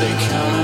they come.